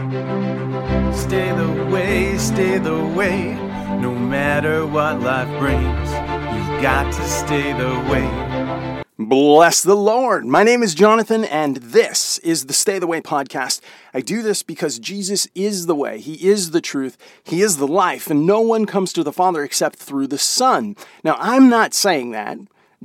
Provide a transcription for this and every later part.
Stay the way, stay the way, no matter what life brings. You've got to stay the way. Bless the Lord. My name is Jonathan, and this is the Stay the Way podcast. I do this because Jesus is the way, He is the truth, He is the life, and no one comes to the Father except through the Son. Now, I'm not saying that.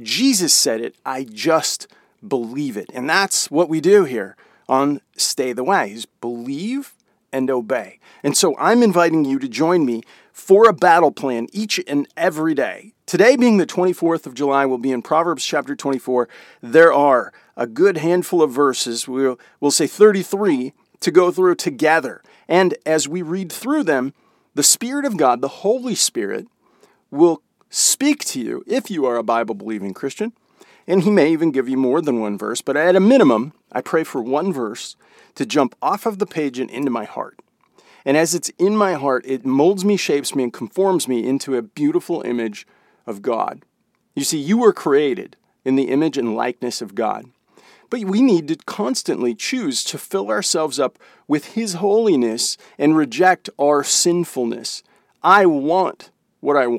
Jesus said it. I just believe it. And that's what we do here on Stay the Way is believe and obey. And so I'm inviting you to join me for a battle plan each and every day. Today, being the 24th of July, will be in Proverbs chapter 24. There are a good handful of verses, we'll, we'll say 33, to go through together. And as we read through them, the Spirit of God, the Holy Spirit, will speak to you if you are a Bible believing Christian. And He may even give you more than one verse, but at a minimum, I pray for one verse to jump off of the page and into my heart. And as it's in my heart, it molds me, shapes me, and conforms me into a beautiful image of God. You see, you were created in the image and likeness of God. But we need to constantly choose to fill ourselves up with His holiness and reject our sinfulness. I want what I,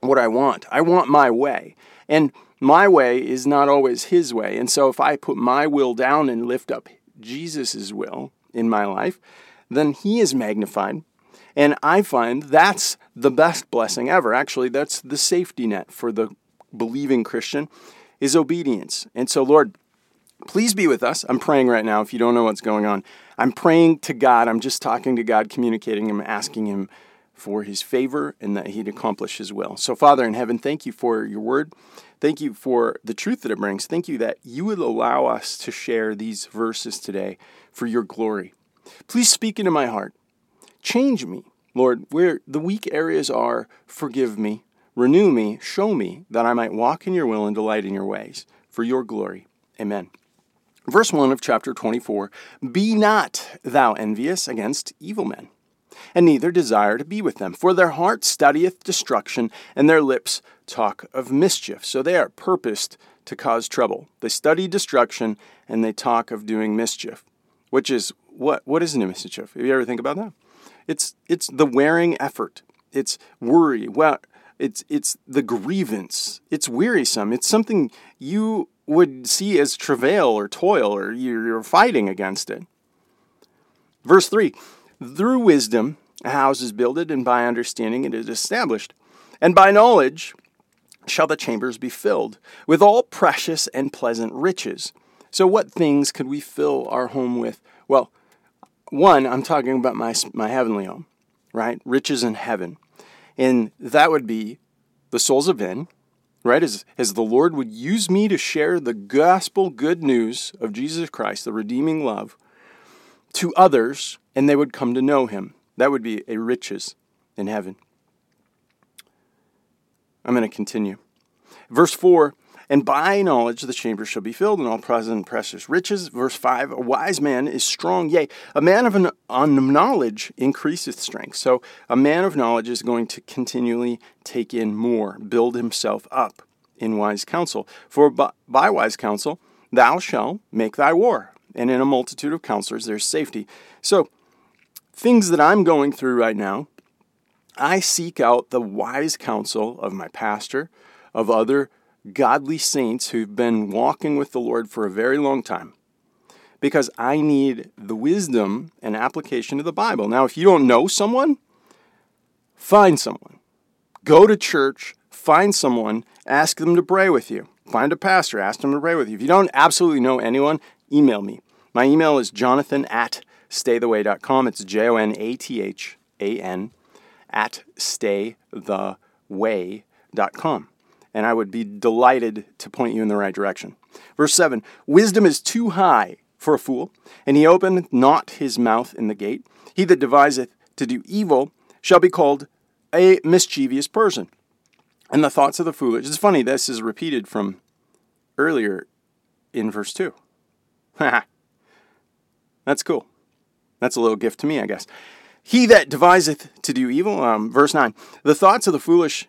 what I want. I want my way. And my way is not always His way. And so if I put my will down and lift up Jesus' will in my life, then He is magnified. And I find that's the best blessing ever. Actually, that's the safety net for the believing Christian is obedience. And so, Lord, please be with us. I'm praying right now if you don't know what's going on. I'm praying to God. I'm just talking to God, communicating Him, asking Him for His favor and that He'd accomplish His will. So, Father in heaven, thank you for your word. Thank you for the truth that it brings. Thank you that you would allow us to share these verses today for your glory. Please speak into my heart. Change me, Lord, where the weak areas are, forgive me, renew me, show me that I might walk in your will and delight in your ways, for your glory. Amen. Verse 1 of chapter 24 Be not thou envious against evil men, and neither desire to be with them, for their heart studieth destruction, and their lips talk of mischief. So they are purposed to cause trouble. They study destruction, and they talk of doing mischief, which is what what is an mischief? Have you ever think about that? It's it's the wearing effort. It's worry. Well, it's it's the grievance. It's wearisome. It's something you would see as travail or toil, or you're fighting against it. Verse three: Through wisdom a house is builded, and by understanding it is established, and by knowledge shall the chambers be filled with all precious and pleasant riches. So, what things could we fill our home with? Well, one, I'm talking about my, my heavenly home, right? Riches in heaven. And that would be the souls of men, right? As, as the Lord would use me to share the gospel good news of Jesus Christ, the redeeming love, to others, and they would come to know him. That would be a riches in heaven. I'm going to continue. Verse 4 and by knowledge the chamber shall be filled, and all present and precious riches. Verse 5 A wise man is strong, yea, a man of an, on knowledge increaseth strength. So a man of knowledge is going to continually take in more, build himself up in wise counsel. For by, by wise counsel thou shalt make thy war, and in a multitude of counselors there's safety. So, things that I'm going through right now, I seek out the wise counsel of my pastor, of other godly saints who've been walking with the Lord for a very long time because I need the wisdom and application of the Bible. Now, if you don't know someone, find someone. Go to church, find someone, ask them to pray with you. Find a pastor, ask them to pray with you. If you don't absolutely know anyone, email me. My email is jonathan at staytheway.com. It's J O N A T H A N at staytheway.com and I would be delighted to point you in the right direction. Verse 7 Wisdom is too high for a fool, and he openeth not his mouth in the gate. He that deviseth to do evil shall be called a mischievous person. And the thoughts of the foolish. It's funny, this is repeated from earlier in verse 2. That's cool. That's a little gift to me, I guess. He that deviseth to do evil, um, verse 9, the thoughts of the foolish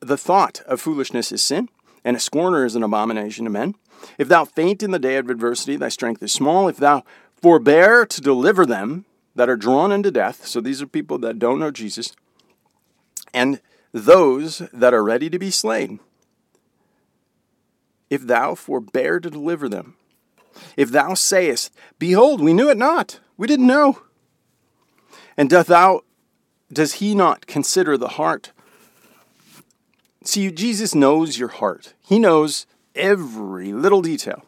the thought of foolishness is sin, and a scorner is an abomination to men. If thou faint in the day of adversity, thy strength is small. If thou forbear to deliver them, that are drawn unto death, so these are people that don't know Jesus, and those that are ready to be slain, if thou forbear to deliver them, if thou sayest, Behold, we knew it not, we didn't know, and doth thou does he not consider the heart? See, Jesus knows your heart. He knows every little detail.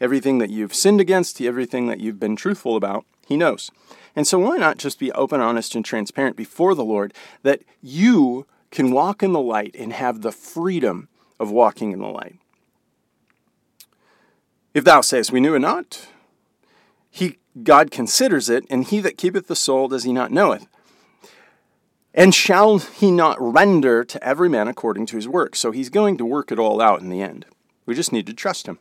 Everything that you've sinned against, everything that you've been truthful about, he knows. And so why not just be open, honest, and transparent before the Lord that you can walk in the light and have the freedom of walking in the light? If thou sayest, We knew it not, he God considers it, and he that keepeth the soul does he not knoweth. And shall he not render to every man according to his work? So he's going to work it all out in the end. We just need to trust him.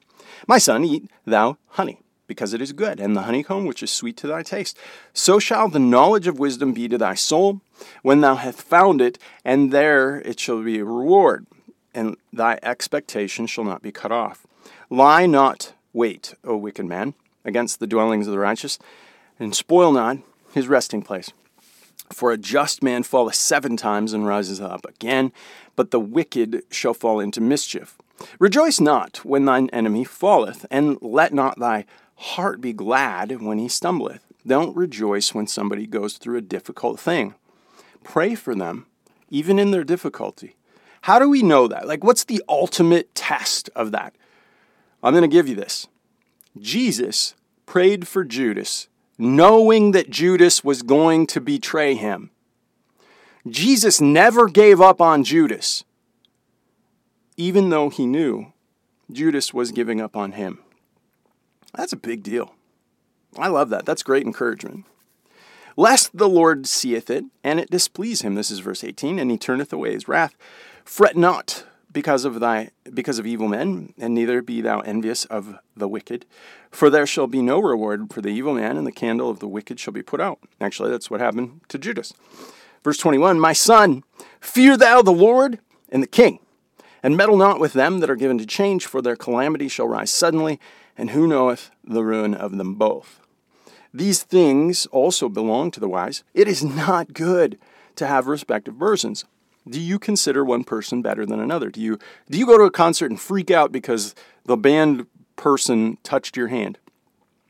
My son, eat thou honey, because it is good, and the honeycomb which is sweet to thy taste. So shall the knowledge of wisdom be to thy soul when thou hast found it, and there it shall be a reward, and thy expectation shall not be cut off. Lie not, wait, O wicked man, against the dwellings of the righteous, and spoil not his resting place. For a just man falleth seven times and rises up again, but the wicked shall fall into mischief. Rejoice not when thine enemy falleth, and let not thy heart be glad when he stumbleth. Don't rejoice when somebody goes through a difficult thing. Pray for them, even in their difficulty. How do we know that? Like, what's the ultimate test of that? I'm going to give you this. Jesus prayed for Judas knowing that Judas was going to betray him. Jesus never gave up on Judas, even though he knew Judas was giving up on him. That's a big deal. I love that. That's great encouragement. Lest the Lord seeth it, and it displease him. This is verse 18, and he turneth away his wrath. Fret not because of thy because of evil men, and neither be thou envious of the wicked, for there shall be no reward for the evil man, and the candle of the wicked shall be put out. Actually, that's what happened to Judas. Verse 21 My son, fear thou the Lord and the king, and meddle not with them that are given to change, for their calamity shall rise suddenly, and who knoweth the ruin of them both? These things also belong to the wise. It is not good to have respect of persons. Do you consider one person better than another? Do you do you go to a concert and freak out because the band person touched your hand?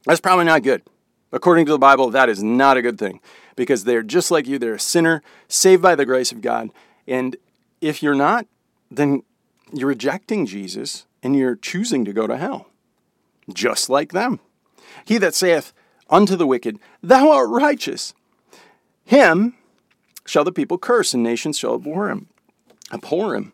That's probably not good. According to the Bible, that is not a good thing because they're just like you. They're a sinner saved by the grace of God. And if you're not, then you're rejecting Jesus and you're choosing to go to hell, just like them. He that saith unto the wicked, Thou art righteous, him shall the people curse, and nations shall abhor him. Abhor him.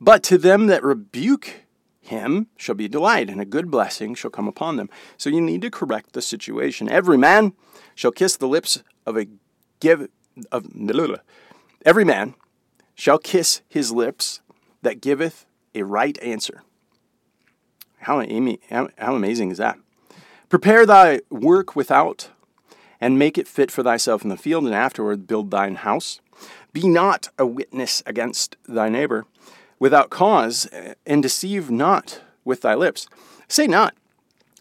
But to them that rebuke him shall be delight, and a good blessing shall come upon them. So you need to correct the situation. Every man shall kiss the lips of a give of every man shall kiss his lips that giveth a right answer. How, how amazing is that? Prepare thy work without and make it fit for thyself in the field, and afterward build thine house. Be not a witness against thy neighbor without cause, eh, and deceive not with thy lips. Say not,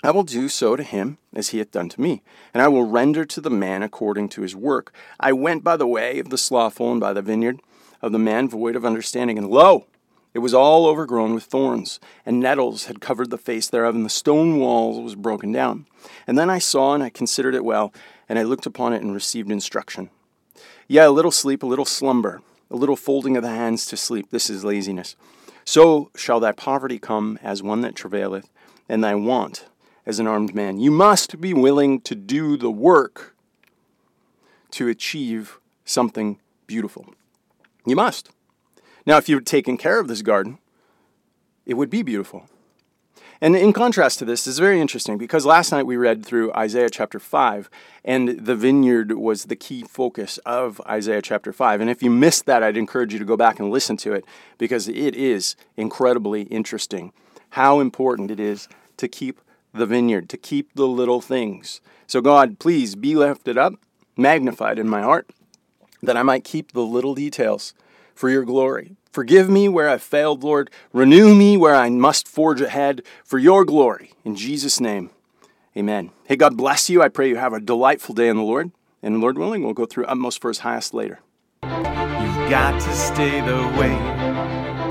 I will do so to him as he hath done to me, and I will render to the man according to his work. I went by the way of the slothful, and by the vineyard of the man void of understanding, and lo, it was all overgrown with thorns, and nettles had covered the face thereof, and the stone wall was broken down. And then I saw, and I considered it well, and I looked upon it and received instruction. Yea, a little sleep, a little slumber, a little folding of the hands to sleep, this is laziness. So shall thy poverty come as one that travaileth, and thy want as an armed man. You must be willing to do the work to achieve something beautiful. You must. Now, if you had taken care of this garden, it would be beautiful. And in contrast to this, this is very interesting because last night we read through Isaiah chapter 5, and the vineyard was the key focus of Isaiah chapter 5. And if you missed that, I'd encourage you to go back and listen to it because it is incredibly interesting how important it is to keep the vineyard, to keep the little things. So, God, please be lifted up, magnified in my heart, that I might keep the little details for your glory. Forgive me where I've failed, Lord. Renew me where I must forge ahead for your glory. In Jesus' name, amen. Hey, God bless you. I pray you have a delightful day in the Lord. And Lord willing, we'll go through utmost first, highest later. You've got to stay the way